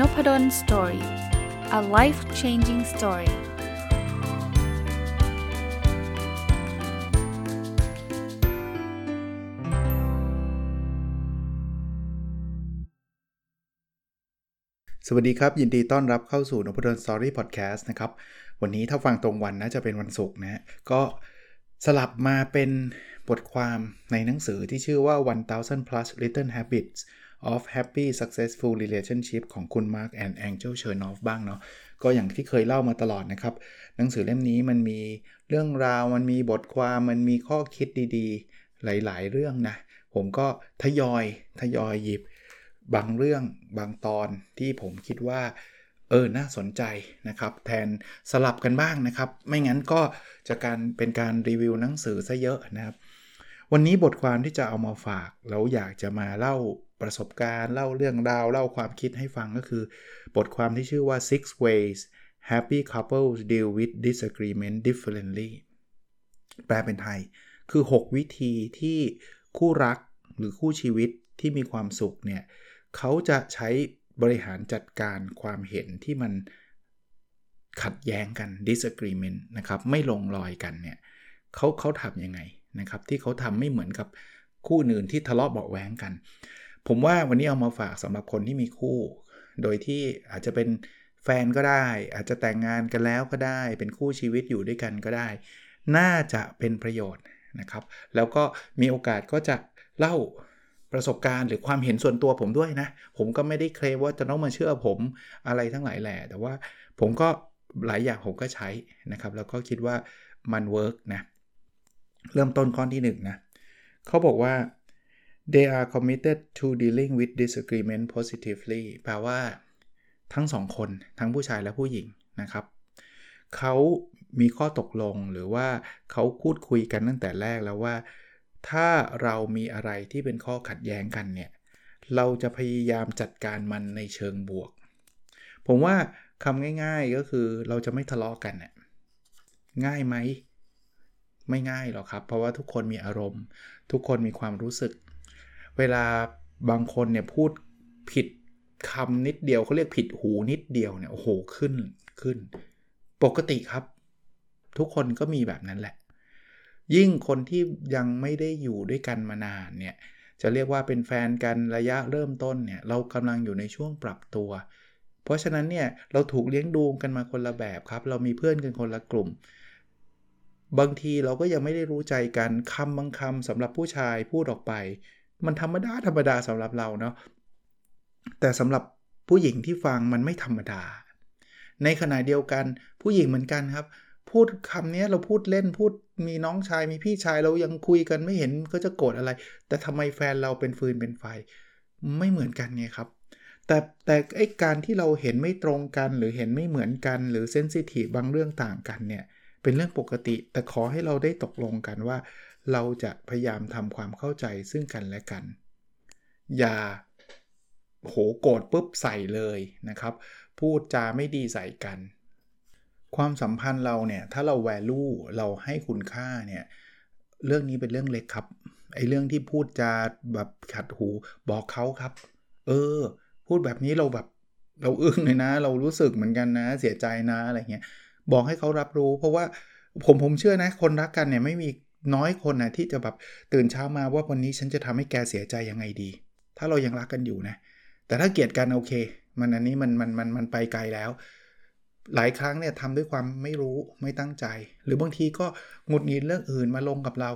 n o p d d o story a life changing story สวัสดีครับ ยินดีต้อนรับเข้าสู่นพดล story พอดแคสต์นะครับ วันนี้ถ้าฟังตรงวันนะจะเป็นวันศุกร์นะก็สลับมาเป็นบทความในหนังสือที่ชื่อว่า 1000 plus little habits of happy successful relationship ของคุณ Mark and Angel Chernoff บ้างเนาะก็อย่างที่เคยเล่ามาตลอดนะครับ หนังสือเล่มนี้มันมีเรื่องราวมันมีบทความมันมีข้อคิดดีๆ หลายๆ เรื่องนะ ผมก็ทยอยทยอยหยิบบางเรื่องบางตอนที่ผมคิดว่าเออ น่าสนใจนะครับ แทนสลับกันบ้างนะครับ ไม่งั้นก็จะการเป็นการรีวิวหนังสือซะเยอะนะครับ วันนี้บทความที่จะเอามาฝาก แล้วอยากจะมาเล่า ประสบการณ์ เล่าเรื่องราว เล่าความคิดให้ฟังก็คือ บทความที่ชื่อว่า six ways happy couples deal with disagreement differently แปลเป็นไทย คือ 6 วิธีที่คู่รักหรือคู่ชีวิตที่มีความสุขเนี่ยเขาจะใช้บริหารจัดการความเห็นที่มันขัดแย้งกัน disagreement นะครับ ไม่ลงรอยกันเนี่ยเขาเขาทำยังไงนะครับ ที่เขาทำไม่เหมือนกับคู่อื่นที่ทะเลาะเบาแหวงกัน ผมว่าวันนี้เอามาฝากสำหรับคนที่มีคู่ โดยที่อาจจะเป็นแฟนก็ได้ อาจจะแต่งงานกันแล้วก็ได้ เป็นคู่ชีวิตอยู่ด้วยกันก็ได้ น่าจะเป็นประโยชน์นะครับ แล้วก็มีโอกาสก็จะเล่าประสบการณ์หรือความเห็นส่วนตัวผมด้วยนะ ผมก็ไม่ได้เคลมว่าจะต้องมาเชื่อผมอะไรทั้งหลายแหละแต่ว่าผมก็หลายอย่างผมก็ใช้นะครับ แล้วก็คิดว่ามันเวิร์กนะ เริ่มต้นข้อที่1นนะเขาบอกว่า they are committed to dealing with disagreement positively แปลว่าทั้งสองคนทั้งผู้ชายและผู้หญิงนะครับเขามีข้อตกลงหรือว่าเขาพูดคุยกันตั้งแต่แรกแล้วว่า ถ้าเรามีอะไรที่เป็นข้อขัดแย้งกันเนี่ย เราจะพยายามจัดการมันในเชิงบวก ผมว่าคำง่ายๆก็คือเราจะไม่ทะเลาะกกันเนี่ยง่ายไหม ไม่ง่ายหรอกครับ เพราะว่าทุกคนมีอารมณ์ ทุกคนมีความรู้สึก เวลาบางคนเนี่ยพูดผิดคำนิดเดียวเขาเรียกผิดหูนิดเดียวเนี่ยโอ้โหขึ้นขึ้น ปกติครับ ทุกคนก็มีแบบนั้นแหละ ยิ่งคนที่ยังไม่ได้อยู่ด้วยกันมานานเนี่ยจะเรียกว่าเป็นแฟนกันระยะเริ่มต้นเนี่ยเรากำลังอยู่ในช่วงปรับตัว เพราะฉะนั้นเนี่ยเราถูกเลี้ยงดูกันมาคนละแบบครับ เรามีเพื่อนกันคนละกลุ่ม บางทีเราก็ยังไม่ได้รู้ใจกันคำบางคำสำหรับผู้ชายพูดออกไป มันธรรมดาธรรมดาสำหรับเราเนาะแต่สำหรับผู้หญิงที่ฟังมันไม่ธรรมดา ในขณะเดียวกันผู้หญิงเหมือนกันครับ พูดคำนี้เราพูดเล่นพูดมีน้องชายมีพี่ชายเรายังคุยกันไม่เห็นก็จะโกรธอะไร แต่ทำไมแฟนเราเป็นฟืนเป็นไฟ ไม่เหมือนกันไงครับ แต่แต่ไอการที่เราเห็นไม่ตรงกันหรือเห็นไม่เหมือนกัน หรือเซนซิทีฟบางเรื่องต่างกันเนี่ย เป็นเรื่องปกติ แต่ขอให้เราได้ตกลงกันว่า เราจะพยายามทำความเข้าใจซึ่งกันและกัน อย่าโหโกรธปุ๊บใส่เลยนะครับ พูดจาไม่ดีใส่กัน ความสัมพันธ์เราเนี่ย ถ้าเรา value เราให้คุณค่าเนี่ย เรื่องนี้เป็นเรื่องเล็กครับ ไอ้เรื่องที่พูดจาแบบขัดหูบอกเขาครับ เออ พูดแบบนี้เราแบบเราอึ้งเลยนะ เรารู้สึกเหมือนกันนะ เสียใจนะอะไรเงี้ย บอกให้เขารับรู้ เพราะว่าผมผมเชื่อนะคนรักกันเนี่ยไม่มีน้อยคนนะที่จะแบบตื่นเช้ามาว่าวันนี้ฉันจะทำให้แกเสียใจยังไงดี ถ้าเรายังรักกันอยู่นะ แต่ถ้าเกลียดกันโอเค มันอันนี้มันมันมันมันไปไกลแล้ว หลายครั้งเนี่ยทำด้วยความไม่รู้ไม่ตั้งใจ หรือบางทีก็หงุดหงิดเรื่องอื่นมาลงกับเรา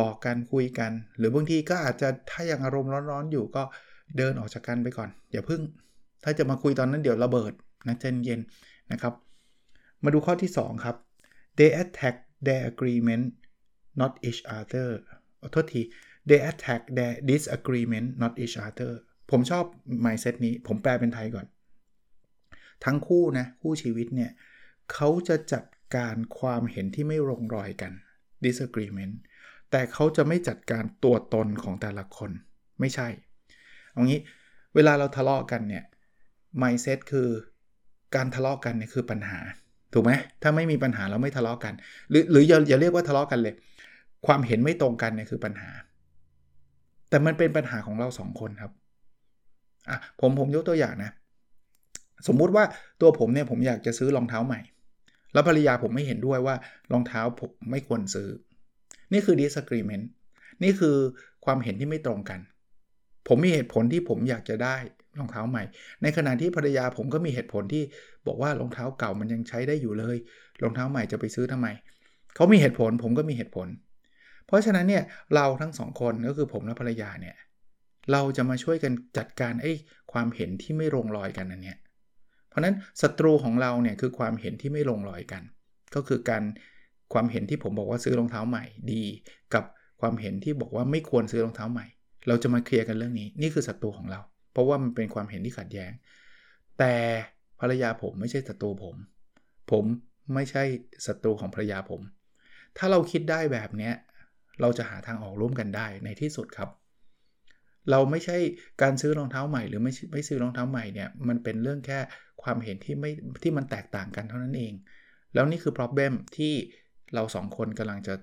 บอกกันคุยกัน หรือบางทีก็อาจจะถ้ายังอารมณ์ร้อนๆอยู่ก็เดินออกจากกันไปก่อน อย่าพึ่ง ถ้าจะมาคุยตอนนั้นเดี๋ยวระเบิดนะเจนเย็นนะครับ มาดูข้อที่ 2 ครับ they attack their agreement not each other อโทษที they attack their disagreement not each other ผมชอบ mindset นี้ ผมแปลเป็นไทยก่อน ทั้งคู่นะ คู่ชีวิตเนี่ยเขาจะจัดการความเห็นที่ไม่ลงรอยกัน disagreement แต่เขาจะไม่จัดการตัวตนของแต่ละคน ไม่ใช่ เอางี้ เวลาเราทะเลาะกันเนี่ย mindset คือการทะเลาะกันเนี่ยคือปัญหา ถูกไหมถ้าไม่มีปัญหาเราไม่ทะเลาะกัน หรือหรืออย่าอย่าเรียกว่าทะเลาะกันเลย ความเห็นไม่ตรงกันเนี่ยคือปัญหา แต่มันเป็นปัญหาของเราสองคนครับอะผมผมยกตัวอย่างนะ สมมุติว่าตัวผมเนี่ยผมอยากจะซื้อรองเท้าใหม่ แล้วภรรยาผมไม่เห็นด้วยว่ารองเท้าผมไม่ควรซื้อ นี่คือ disagreement นี่คือความเห็นที่ไม่ตรงกัน ผมมีเหตุผลที่ผมอยากจะได้ รองเท้าใหม่ ในขณะที่ภรรยาผมก็มีเหตุผลที่บอกว่ารองเท้าเก่ามันยังใช้ได้อยู่เลย รองเท้าใหม่จะไปซื้อทำไม เขามีเหตุผลผมก็มีเหตุผล เพราะฉะนั้นเนี่ยเราทั้งสองคนก็คือผมและภรรยาเนี่ยเราจะมาช่วยกันจัดการไอ้ความเห็นที่ไม่ลงรอยกันนั่นเนี่ย เพราะนั้นศัตรูของเราเนี่ยคือความเห็นที่ไม่ลงรอยกัน ก็คือการความเห็นที่ผมบอกว่าซื้อรองเท้าใหม่ดี กับความเห็นที่บอกว่าไม่ควรซื้อรองเท้าใหม่ เราจะมาเคลียร์กันเรื่องนี้ นี่คือศัตรูของเรา เพราะว่ามันเป็นความเห็นที่ขัดแย้ง แต่ภรรยาผมไม่ใช่ศัตรูผม ผมไม่ใช่ศัตรูของภรรยาผม ถ้าเราคิดได้แบบเนี้ยเราจะหาทางออกร่วมกันได้ในที่สุดครับ เราไม่ใช่การซื้อรองเท้าใหม่หรือไม่ไม่ซื้อรองเท้าใหม่เนี่ยมันเป็นเรื่องแค่ความเห็นที่ไม่ที่มันแตกต่างกันเท่านั้นเอง แล้วนี่คือ problem ที่เราสองคนกำลังจะ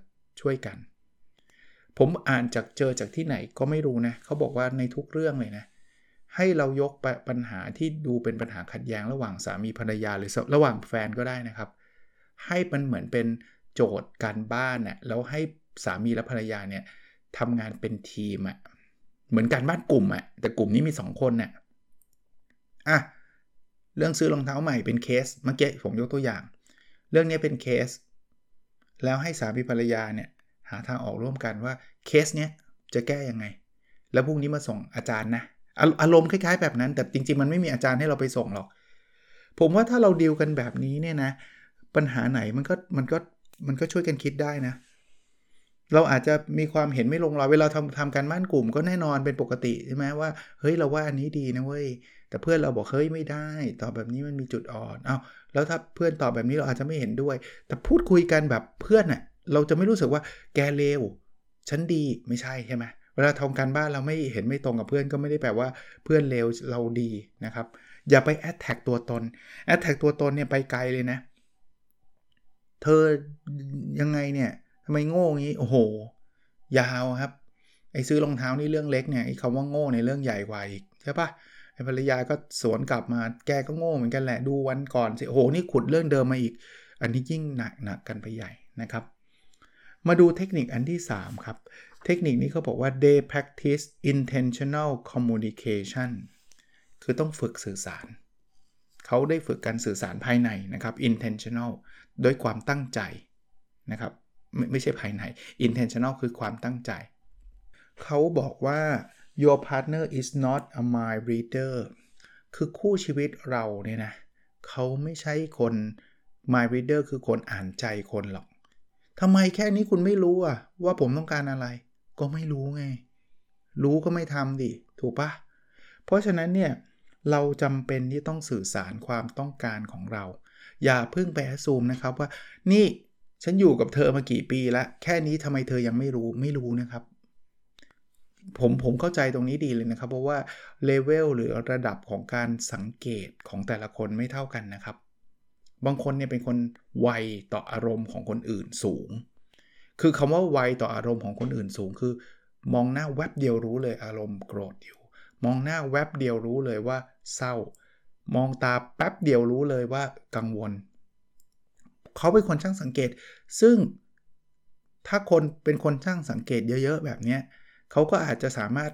ช่วยกัน ผมอ่านจากเจอจากที่ไหนก็ไม่รู้นะเขาบอกว่าในทุกเรื่องเลยนะ ให้เรายกปัญหาที่ดูเป็นปัญหาขัดแย้งระหว่างสามีภรรยาหรือระหว่างแฟนก็ได้นะครับ ให้มันเหมือนเป็นโจทย์การบ้านนะ่ะแล้วให้สามีและภรรยาเนี่ยทำงานเป็นทีมอะ่ะเหมือนการบ้านกลุ่มอะ่ะแต่กลุ่มนี้มี 2 คนนะ่ะอะเรื่องซื้อรองเท้าใหม่เป็นเคสเมื่อกี้ผมยกตัวอย่าง เรื่องนี้เป็นเคส แล้วให้สามีภรรยาเนี่ยหาทางออกร่วมกันว่าเคสเนี้ยจะแก้ยังไง แล้วพรุ่งนี้มาส่งอาจารย์นะ อารมณ์คล้ายๆแบบนั้น แต่จริง ๆ มันไม่มีอาจารย์ให้เราไปส่งหรอก ผมว่าถ้าเราดีลกันแบบนี้เนี่ยนะ ปัญหาไหนมันก็มันก็มันก็ช่วยกันคิดได้นะ เราอาจจะมีความเห็นไม่ลงรอยเวลาทำทำการบ้านกลุ่มก็แน่นอนเป็นปกติใช่ไหมว่าเฮ้ยเราว่าอันนี้ดีนะเว้ยแต่เพื่อนเราบอกเฮ้ยไม่ได้ตอบแบบนี้มันมีจุดอ่อนเอา้าแล้วถ้าเพื่อนตอบแบบนี้เราอาจจะไม่เห็นด้วย แต่พูดคุยกันแบบเพื่อนน่ะเราจะไม่รู้สึกว่าแกเลวฉันดีไม่ใช่ใช่ไหมเวลาทำการบ้านเราไม่เห็นไม่ตรงกับเพื่อนก็ไม่ได้แปลว่าเพื่อนเลวเราดีนะครับ อย่าไปแอดแท็กตัวตนแอดแท็กตัวตนเนี่ยไปไกลเลยนะ เธอยังไงเนี่ยทำไมโง่งี้โอ้โห ยาวครับ ไอ้ซื้อรองเท้านี่เรื่องเล็กเนี่ยไอ้คำว่าโง่ในเรื่องใหญ่กว่าอีกใช่ปะไอภรรยาก็สวนกลับมาแกก็โง่เหมือนกันแหละดูวันก่อนสิโอ้โหนี่ขุดเรื่องเดิมมาอีก อันนี้ยิ่งหนักหนักกันไปใหญ่นะครับ มาดูเทคนิคอันที่ 3 ครับ เทคนิคนี้เขาบอกว่า they practice intentional communication คือต้องฝึกสื่อสาร เขาได้ฝึกการสื่อสารภายในนะครับ intentional โดยความตั้งใจนะครับไม่ไม่ใช่ภายใน intentional คือความตั้งใจ เขาบอกว่า your partner is not a mind reader คือคู่ชีวิตเราเนี่ยนะเขาไม่ใช่คน mind reader คือคนอ่านใจคนหรอก ทำไมแค่นี้คุณไม่รู้อะว่าผมต้องการอะไร ก็ไม่รู้ไง รู้ก็ไม่ทำดิ ถูกปะเพราะฉะนั้นเนี่ย เราจำเป็นที่ต้องสื่อสารความต้องการของเรา อย่าเพิ่งไปแอซูมนะครับว่า นี่ฉันอยู่กับเธอมากี่ปีแล้ว แค่นี้ทำไมเธอยังไม่รู้ไม่รู้นะครับ ผมผมเข้าใจตรงนี้ดีเลยนะครับ เพราะว่าเลเวลหรือระดับของการสังเกตของแต่ละคนไม่เท่ากันนะครับ บางคนเนี่ยเป็นคนไวต่ออารมณ์ของคนอื่นสูง คือคำว่าไวต่ออารมณ์ของคนอื่นสูง คือ มองหน้าแวบเดียวรู้เลยอารมณ์โกรธอยู่ มองหน้าแวบเดียวรู้เลยว่า เศร้า มองตาแป๊บเดียวรู้เลยว่ากังวล เขาเป็นคนช่างสังเกต ซึ่งถ้าคนเป็นคนช่างสังเกตเยอะๆ แบบนี้เขาก็อาจจะสามารถ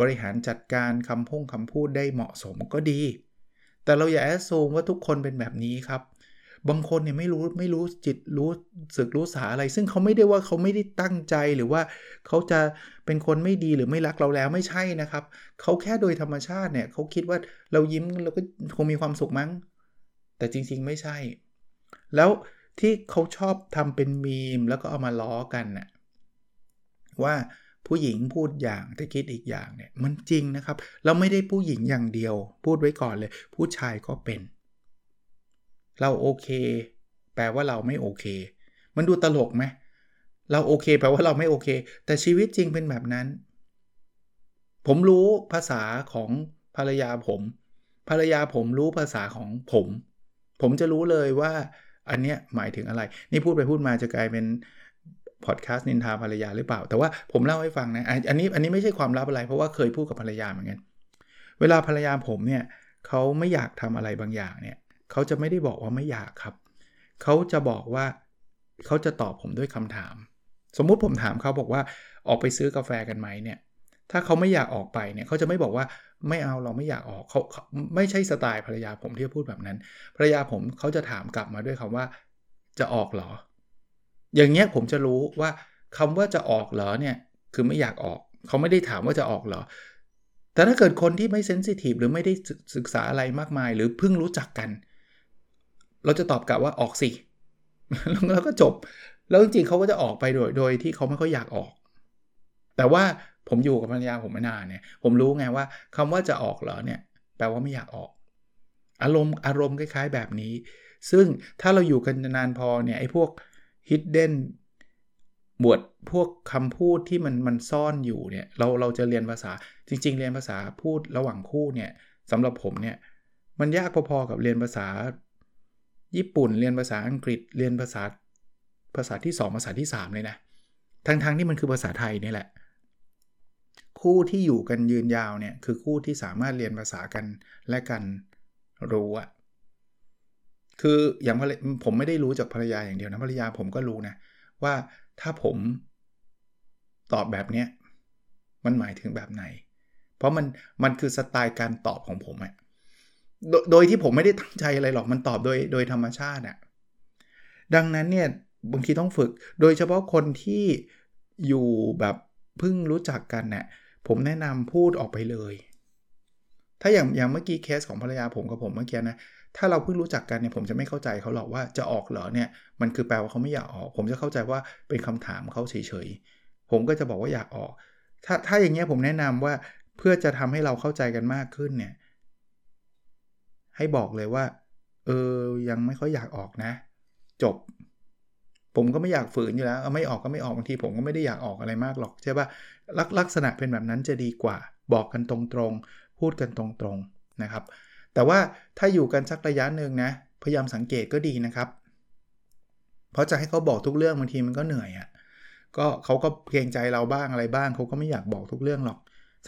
บริหารจัดการคำพุ่งคำพูดได้เหมาะสมก็ดี แต่เราอย่าแอดซูมว่าทุกคนเป็นแบบนี้ครับ บางคนเนี่ยไม่รู้ไม่รู้จิตรู้สึกรู้สาอะไร ซึ่งเขาไม่ได้ว่าเขาไม่ได้ตั้งใจหรือว่าเขาจะเป็นคนไม่ดีหรือไม่รักเราแล้วไม่ใช่นะครับเขาแค่โดยธรรมชาติเนี่ยเขาคิดว่าเรายิ้มเราก็คงมีความสุขมั้ง แต่จริงๆไม่ใช่ แล้วที่เขาชอบทำเป็นมีมแล้วก็เอามาล้อกันน่ะว่าผู้หญิงพูดอย่างแต่คิดอีกอย่างเนี่ยมันจริงนะครับ เราไม่ได้ผู้หญิงอย่างเดียว พูดไว้ก่อนเลย ผู้ชายก็เป็น เราโอเค แปลว่าเราไม่โอเค มันดูตลกไหมเราโอเค แปลว่าเราไม่โอเค แต่ชีวิตจริงเป็นแบบนั้น ผมรู้ภาษาของภรรยาผม ภรรยาผมรู้ภาษาของผม ผมจะรู้เลยว่าอันเนี้ยหมายถึงอะไร นี่พูดไปพูดมาจะกลายเป็นพอดแคสต์นินทาภรรยาหรือเปล่า แต่ว่าผมเล่าให้ฟังนะ อันนี้อันนี้ไม่ใช่ความลับอะไร เพราะว่าเคยพูดกับภรรยาเหมือนกัน เวลาภรรยาผมเนี่ยเขาไม่อยากทำอะไรบางอย่างเนี่ย เขาจะไม่ได้บอกว่าไม่อยากครับ เขาจะบอกว่าเขาจะตอบผมด้วยคำถาม สมมุติผมถามเขาบอกว่าออกไปซื้อกาแฟกันไหมเนี่ย ถ้าเขาไม่อยากออกไปเนี่ยเขาจะไม่บอกว่าไม่เอาเราไม่อยากออกเขาไม่ใช่สไตล์ภรรยาผมที่จะพูดแบบนั้น ภรรยาผมเขาจะถามกลับมาด้วยคำว่าจะออกเหรอ อย่างเงี้ยผมจะรู้ว่าคำว่าจะออกเหรอเนี่ยคือไม่อยากออก เขาไม่ได้ถามว่าจะออกเหรอ แต่ถ้าเกิดคนที่ไม่เซนซิทีฟหรือไม่ได้ศึกษาอะไรมากมาย หรือเพิ่งรู้จักกันเเราจะตอบกลับว่าออกสิ แล้วก็จบ แล้วจริงๆเขาก็จะออกไปโดย โดยที่เขาไม่ค่อยอยากออก แต่ว่าผมอยู่กับภรรยาผมมานานเนี่ย ผมรู้ไงว่าคำว่าจะออกเหรอเนี่ย แปลว่าไม่อยากออก อารมณ์อารมณ์คล้ายๆแบบนี้ ซึ่งถ้าเราอยู่กันนานพอเนี่ยไอ้พวก hidden บวดพวกคำพูดที่มันมันซ่อนอยู่เนี่ย เราเราจะเรียนภาษาจริง ๆ เรียนภาษาพูดระหว่างคู่เนี่ยสำหรับผมเนี่ยมันยากพอๆกับเรียนภาษา ญี่ปุ่นเรียนภาษาอังกฤษเรียนภาษาภาษาที่ 2 ภาษาที่ 3 เลยนะทั้งๆที่มันคือภาษาไทยนี่แหละ คู่ที่อยู่กันยืนยาวเนี่ยคือคู่ที่สามารถเรียนภาษากันและกันรู้อะคืออย่างผมไม่ได้รู้จากภรรยาอย่างเดียวนะภรรยาผมก็รู้นะว่าถ้าผมตอบแบบเนี้ยมันหมายถึงแบบไหน เพราะมันมันคือสไตล์การตอบของผมอะ โดโดยที่ผมไม่ได้ตั้งใจอะไรหรอกมันตอบโดยโดยธรรมชาติอะดังนั้นเนี่ยบางทีต้องฝึก โดยเฉพาะคนที่อยู่แบบเพิ่งรู้จักกันเนี่ยผมแนะนำพูดออกไปเลย ถ้าอย่างอย่างเมื่อกี้เคสของภรรยาผมกับผมเมื่อกี้นะ ถ้าเราเพิ่งรู้จักกันเนี่ยผมจะไม่เข้าใจเขาหรอกว่าจะออกเหรอเนี่ย มันคือแปลว่าเขาไม่อยากออก ผมจะเข้าใจว่าเป็นคำถามเขาเฉยๆ ผมก็จะบอกว่าอยากออก ถ้าถ้าอย่างเงี้ยผมแนะนำว่าเพื่อจะทำให้เราเข้าใจกันมากขึ้นเนี่ย ให้บอกเลยว่า เออยังไม่ค่อยอยากออกนะ จบ ผมก็ไม่อยากฝืนอยู่แล้วไม่ออกก็ไม่ออกบางทีผมก็ไม่ได้อยากออกอะไรมากหรอกใช่ปะลักลักษณะเป็นแบบนั้นจะดีกว่า บอกกันตรงๆ พูดกันตรงๆนะครับ แต่ว่าถ้าอยู่กันสักระยะหนึ่งนะ พยายามสังเกตก็ดีนะครับ เพราะจะให้เขาบอกทุกเรื่องบางทีมันก็เหนื่อยอะ่ะก็เขาก็เกรงใจเราบ้างอะไรบ้างเขาก็ไม่อยากบอกทุกเรื่องหรอก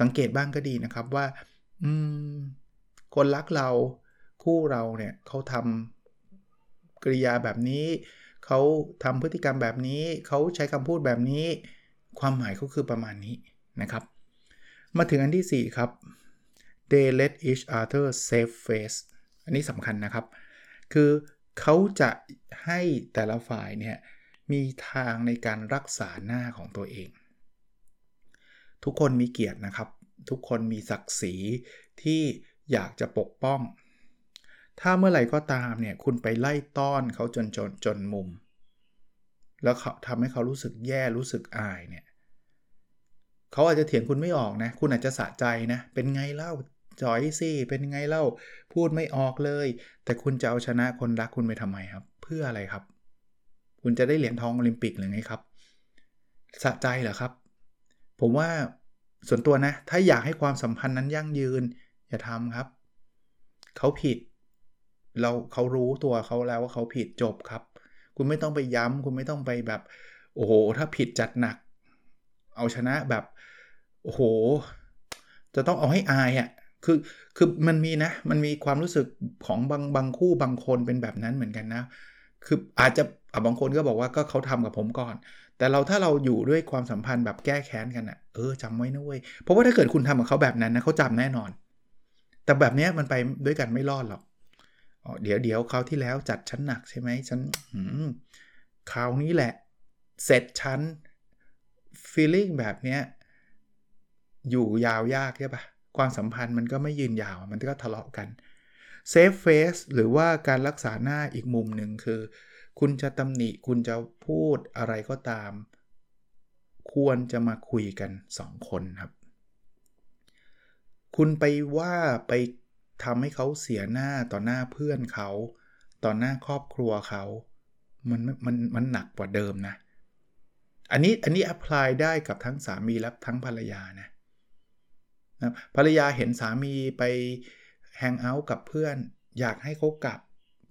สังเกตบ้างก็ดีนะครับว่า อืม คนรักเรา คู่เราเนี่ยเขาทำกริยาแบบนี้เขาทำพฤติกรรมแบบนี้เขาใช้คำพูดแบบนี้ ความหมายเขาคือประมาณนี้นะครับ มาถึงอันที่ 4 ครับ they let each other save face อันนี้สำคัญนะครับ คือเขาจะให้แต่ละฝ่ายเนี่ยมีทางในการรักษาหน้าของตัวเอง ทุกคนมีเกียรตินะครับ ทุกคนมีศักดิ์ศรีที่อยากจะปกป้อง ถ้าเมื่อไหร่ก็ตามเนี่ยคุณไปไล่ต้อนเขาจนจนจนมุม แล้วเขาทำให้เขารู้สึกแย่รู้สึกอายเนี่ยเขาอาจจะเถียงคุณไม่ออกนะ คุณอาจจะสะใจนะ เป็นไงเล่าจอยสิเป็นไงเล่าพูดไม่ออกเลย แต่คุณจะเอาชนะคนรักคุณไปทำไมครับ เพื่ออะไรครับ คุณจะได้เหรียญทองโอลิมปิกหรือไงครับสะใจเหรอครับ ผมว่าส่วนตัวนะ ถ้าอยากให้ความสัมพันธ์นั้นยั่งยืน อย่าทำครับ เขาผิด เราเขารู้ตัวเขาแล้วว่าเขาผิดจบครับ คุณไม่ต้องไปย้ำคุณไม่ต้องไปแบบ โอ้โห ถ้าผิดจัดหนัก เอาชนะแบบ โอ้โห จะต้องเอาให้อายอะ่ะคือคือมันมีนะ มันมีความรู้สึกของบางบางคู่บางคนเป็นแบบนั้นเหมือนกันนะ คืออาจจะบางคนก็บอกว่าก็เขาทำกับผมก่อน แต่เราถ้าเราอยู่ด้วยความสัมพันธ์แบบแก้แค้นกันอะ่ะเออจำไว้นะเว้ยเพราะว่าถ้าเกิดคุณทำกับเขาแบบนั้นนะเขาจำแน่นอน แต่แบบนี้มันไปด้วยกันไม่รอดหรอก เดี๋ยวเดี๋ยวเขาที่แล้วจัดชั้นหนักใช่ไหมฉันคราวนี้แหละ เสร็จชั้น feeling แบบเนี้ยอยู่ยาวยากใช่ปะความสัมพันธ์มันก็ไม่ยืนยาวมันก็ทะเลาะกันเซฟเฟสหรือว่าการรักษาหน้าอีกมุมหนึ่งคือ คุณจะตำหนิคุณจะพูดอะไรก็ตาม ควรจะมาคุยกัน 2 คนครับ คุณไปว่าไป ทำให้เขาเสียหน้าต่อหน้าเพื่อนเขา ต่อหน้าครอบครัวเขา มันมันมันหนักกว่าเดิมนะ อันนี้อันนี้แอพพลายได้กับทั้งสามีและทั้งภรรยานะนะภรรยาเห็นสามีไปแฮงเอาท์กับเพื่อน อยากให้เขากลับ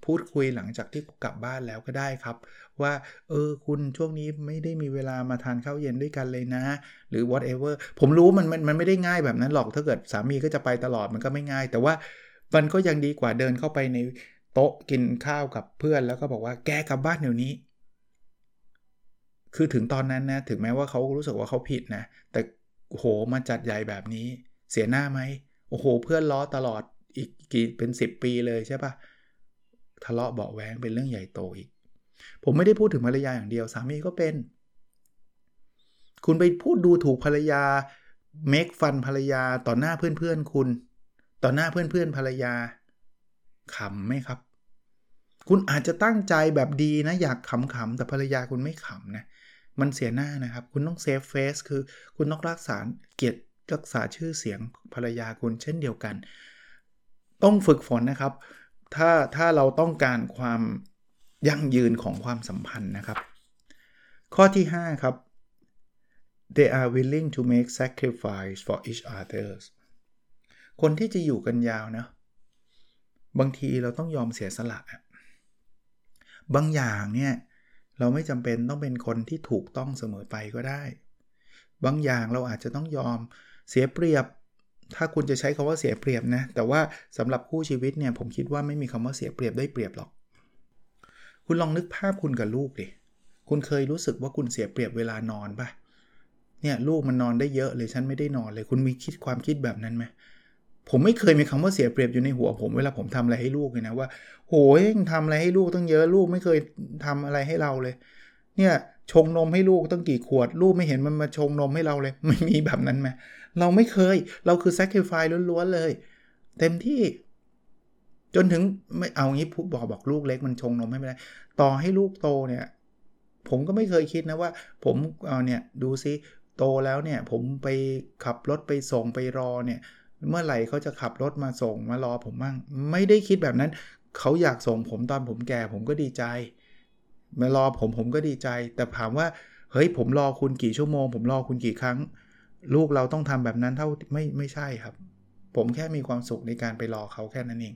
พูดคุยหลังจากที่กลับบ้านแล้วก็ได้ครับ ว่าเออคุณช่วงนี้ไม่ได้มีเวลามาทานข้าวเย็นด้วยกันเลยนะ หรือ whatever ผมรู้มันมันมันไม่ได้ง่ายแบบนั้นหรอกถ้าเกิดสามีก็จะไปตลอดมันก็ไม่ง่าย แต่ว่ามันก็ยังดีกว่าเดินเข้าไปในโต๊ะกินข้าวกับเพื่อนแล้วก็บอกว่าแกกลับบ้านเดี๋ยวนี้ คือถึงตอนนั้นนะถึงแม้ว่าเขารู้สึกว่าเขาผิดนะ แต่โหมาจัดใหญ่แบบนี้ เสียหน้าไหมโอ้โห เพื่อนล้อตลอดอีกกี่เป็น 10 ปีเลยใช่ปะ ทะเลาะเบาแหวงเป็นเรื่องใหญ่โตอีก ผมไม่ได้พูดถึงภรรยาอย่างเดียว สามีก็เป็น คุณไปพูดดูถูกภรรยา make fun ภรรยาต่อหน้าเพื่อนๆคุณ ต่อหน้าเพื่อนๆภรรยาขำไหมครับ คุณอาจจะตั้งใจแบบดีนะอยากขำๆแต่ภรรยาคุณไม่ขำนะมันเสียหน้านะครับ คุณต้อง save face คือคุณต้องรักษาเกียรติรักษาชื่อเสียงภรรยาคุณเช่นเดียวกัน ต้องฝึกฝนนะครับ ถ้าถ้าเราต้องการความยั่งยืนของความสัมพันธ์นะครับ ข้อที่ 5 ครับ they are willing to make sacrifice for each others คนที่จะอยู่กันยาวนะ บางทีเราต้องยอมเสียสละ บางอย่างเนี่ย เราไม่จำเป็นต้องเป็นคนที่ถูกต้องเสมอไปก็ได้ บางอย่างเราอาจจะต้องยอมเสียเปรียบ ถ้าคุณจะใช้คาว่าเสียเปรียบนะ แต่ว่าสำหรับคู่ชีวิตเนี่ยผมคิดว่าไม่มีคำว่าเสียเปรียบได้เปรียบหรอก คุณลองนึกภาพคุณกับลูกดิ คุณเคยรู้สึกว่าคุณเสียเปรียบเวลานอนปะเนี่ยลูกมันนอนได้เยอะเลยฉันไม่ได้นอนเลย คุณมีคิดความคิดแบบนั้นไหมผมไม่เคยมีคำว่าเสียเปรียบอยู่ในหัวผมเวลาผมทำอะไรให้ลูกเลยนะว่าโหยทำอะไรให้ลูกต้องเยอะลูกไม่เคยทำอะไรให้เราเลย เนี่ยชงนมให้ลูกต้องกี่ขวด ลูกไม่เห็นมันมาชงนมให้เราเลย ไม่มีแบบนั้นไหม เราไม่เคย เราคือ sacrifice ล้วนๆเลย เต็มที่ จนถึงไม่เอางี้พูดบอกบอกลูกเล็กมันชงนมให้ไม่ได้ ต่อให้ลูกโตเนี่ย ผมก็ไม่เคยคิดนะว่า ผมเอาเนี่ยดูซิโตแล้วเนี่ย ผมไปขับรถไปส่งไปรอเนี่ย เมื่อไหร่เขาจะขับรถมาส่งมารอผมบ้างไม่ได้คิดแบบนั้น เขาอยากส่งผมตอนผมแก่ ผมก็ดีใจ มารอผมผมก็ดีใจ แต่ถามว่าเฮ้ยผมรอคุณกี่ชั่วโมง ผมรอคุณกี่ครั้ง ลูกเราต้องทำแบบนั้นเท่าไม่ไม่ใช่ครับ ผมแค่มีความสุขในการไปรอเขาแค่นั้นเอง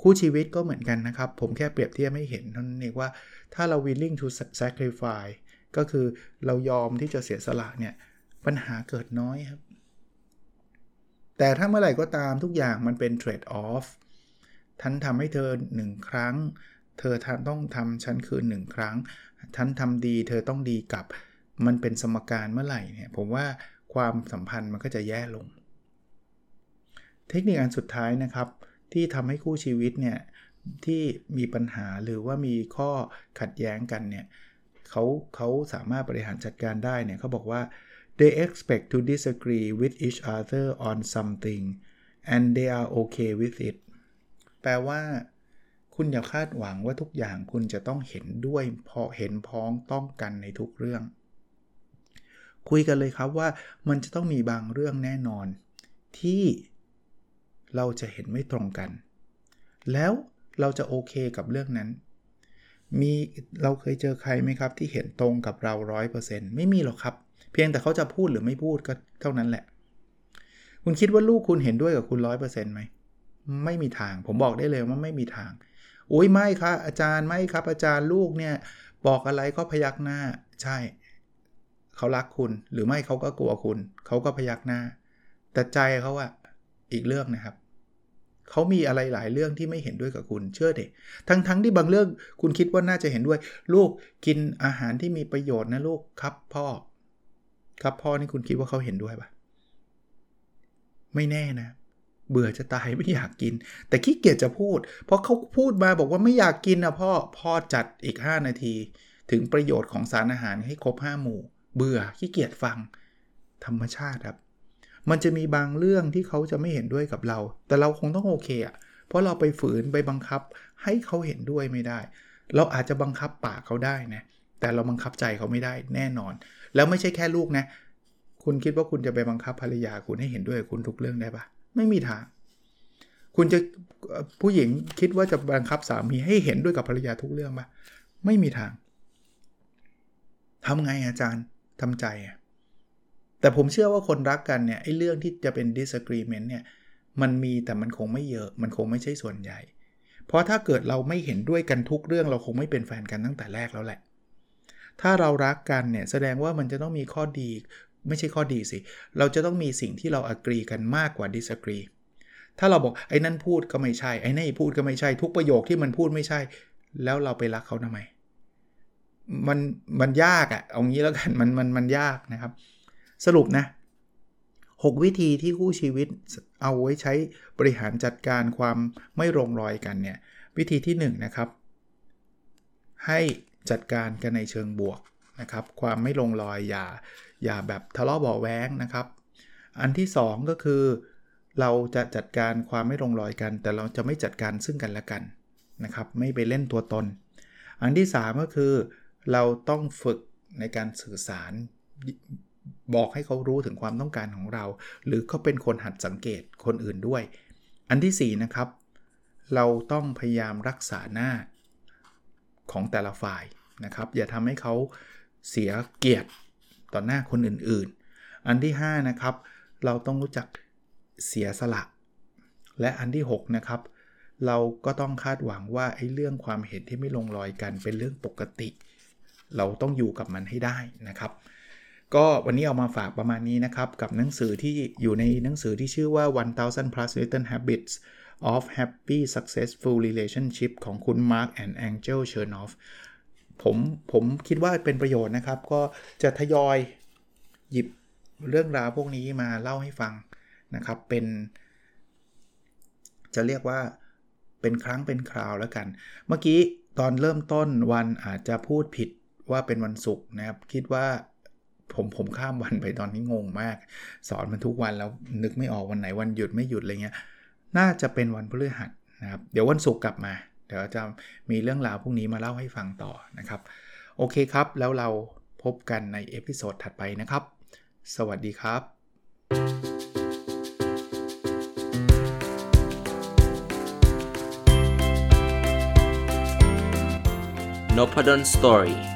คู่ชีวิตก็เหมือนกันนะครับ ผมแค่เปรียบเทียบไม่เห็นเท่านั้นเองว่าถ้าเรา willing to sacrifice ก็คือเรายอมที่จะเสียสละเนี่ยปัญหาเกิดน้อยครับ แต่ถ้าเมื่อไหร่ก็ตามทุกอย่างมันเป็น trade off ท่านทำให้เธอหนึ่งครั้ง เธอต้องทำฉันคืนหนึ่งครั้งท่านทำดี เธอต้องดีกับ มันเป็นสมการเมื่อไหร่เนี่ย ผมว่า ความสัมพันธ์มันก็จะแย่ลง เทคนิคอันสุดท้ายนะครับ ที่ทำให้คู่ชีวิตเนี่ยที่มีปัญหาหรือว่ามีข้อขัดแย้งกันเนี่ยเขาเขาสามารถบริหารจัดการได้เนี่ยเขาบอกว่า they expect to disagree with each other on something and they are okay with it แปลว่า คุณอย่าคาดหวังว่าทุกอย่างคุณจะต้องเห็นด้วยพอเห็นพ้องต้องกันในทุกเรื่อง คุยกันเลยครับว่ามันจะต้องมีบางเรื่องแน่นอน ที่เราจะเห็นไม่ตรงกัน แล้วเราจะโอเคกับเรื่องนั้น มีเราเคยเจอใครไหมครับ ที่เห็นตรงกับเรา 100%ไม่มีหรอกครับ เพียงแต่เขาจะพูดหรือไม่พูดก็เท่านั้นแหละ คุณคิดว่าลูกคุณเห็นด้วยกับคุณ 100%ไหมไม่มีทาง ผมบอกได้เลยว่าไม่มีทางโอ้ยไม่ครับอาจารย์ไม่ครับอาจารย์ลูกเนี่ยบอกอะไรก็พยักหน้าใช่ เขารักคุณ หรือไม่เขาก็กลัวคุณ เขาก็พยักหน้า แต่ใจเขาอะอีกเรื่องนะครับ เขามีอะไรหลายเรื่องที่ไม่เห็นด้วยกับคุณเชื่อเด็กทั้งๆทที่บางเรื่องคุณคิดว่าน่าจะเห็นด้วย ลูกกินอาหารที่มีประโยชน์นะลูกครับพ่อ ครับพ่อนี่คุณคิดว่าเขาเห็นด้วยปะไม่แน่นะเบื่อจะตายไม่อยากกิน แต่ขี้เกียจจะพูด เพราะเขาพูดมาบอกว่าไม่อยากกินนะพ่อพ่อจัดอีก 5 นาที ถึงประโยชน์ของสารอาหารให้ครบ 5 หมู่ เบื่อขี้เกียจฟัง ธรรมชาติครับ มันจะมีบางเรื่องที่เขาจะไม่เห็นด้วยกับเรา แต่เราคงต้องโอเคอะเพราะเราไปฝืนไปบังคับให้เขาเห็นด้วยไม่ได้ เราอาจจะบังคับปากเขาได้นะแต่เราบังคับใจเขาไม่ได้แน่นอน แล้วไม่ใช่แค่ลูกนะ คุณคิดว่าคุณจะไปบังคับภรรยาคุณให้เห็นด้วยคุณทุกเรื่องได้ปะไม่มีทางคุณจะผู้หญิงคิดว่าจะบังคับสามีให้เห็นด้วยกับภรรยาทุกเรื่องปะไม่มีทางทำไงอาจารย์ ทำใจอะแต่ผมเชื่อว่าคนรักกันเนี่ยไอ้เรื่องที่จะเป็น disagreement เนี่ยมันมีแต่มันคงไม่เยอะ มันคงไม่ใช่ส่วนใหญ่ เพราะถ้าเกิดเราไม่เห็นด้วยกันทุกเรื่องเราคงไม่เป็นแฟนกันตั้งแต่แรกแล้วแหละ ถ้าเรารักกันเนี่ยแสดงว่ามันจะต้องมีข้อดี ไม่ใช่ข้อดีสิ เราจะต้องมีสิ่งที่เรา agree กันมากกว่า disagree ถ้าเราบอกไอ้นั่นพูดก็ไม่ใช่ ไอ้นี่พูดก็ไม่ใช่ทุกประโยคที่มันพูดไม่ใช่ แล้วเราไปรักเขาทำไม มันมันยากอะ่ะเอางี้แล้วกันมันมันมันยากนะครับ สรุปนะ 6 วิธีที่คู่ชีวิตเอาไว้ใช้บริหารจัดการความไม่ลงรอยกันเนี่ย วิธีที่1นนะครับ ให้จัดการกันในเชิงบวกนะครับ ความไม่ลงรอยอย่าอย่าแบบทะเลาะเบาแว้งนะครับ อันที่ 2 ก็คือ เราจะจัดการความไม่ลงรอยกัน แต่เราจะไม่จัดการซึ่งกันและกันนะครับ ไม่ไปเล่นตัวตน อันที่ 3 ก็คือ เราต้องฝึกในการสื่อสารบอกให้เขารู้ถึงความต้องการของเรา หรือเขาเป็นคนหัดสังเกตคนอื่นด้วย อันที่4นะครับ เราต้องพยายามรักษาหน้าของแต่ละฝ่ายนะครับ อย่าทำให้เขาเสียเกียรติต่อหน้าคนอื่นๆ อันที่5นะครับ เราต้องรู้จักเสียสละ และอันที่6นะครับ เราก็ต้องคาดหวังว่าไอ้เรื่องความเห็นที่ไม่ลงรอยกันเป็นเรื่องปกติเเราต้องอยู่กับมันให้ได้นะครับ ก็วันนี้เอามาฝากประมาณนี้นะครับ กับหนังสือที่อยู่ในหนังสือที่ชื่อว่า 1000 plus little habits of happy successful relationship ของคุณ Mark and Angel Chernoff ผมผมคิดว่าเป็นประโยชน์นะครับ ก็จะทยอยหยิบเรื่องราวพวกนี้มาเล่าให้ฟังนะครับ เป็น จะเรียกว่าเป็นครั้งเป็นคราวแล้วกัน เมื่อกี้ตอนเริ่มต้นวันอาจจะพูดผิด ว่าเป็นวันศุกร์นะครับ คิดว่าผมผมข้ามวันไปตอนนี้งงมาก สอนมันทุกวันแล้วนึกไม่ออกวันไหนวันหยุดไม่หยุดอะไรเงี้ยน่าจะเป็นวันพฤหัสนะครับ เดี๋ยววันศุกร์กลับมา เดี๋ยวจะมีเรื่องราวพวกนี้มาเล่าให้ฟังต่อนะครับ โอเคครับ แล้วเราพบกันใน episode ถัดไปนะครับ สวัสดีครับ n o p a d o n Story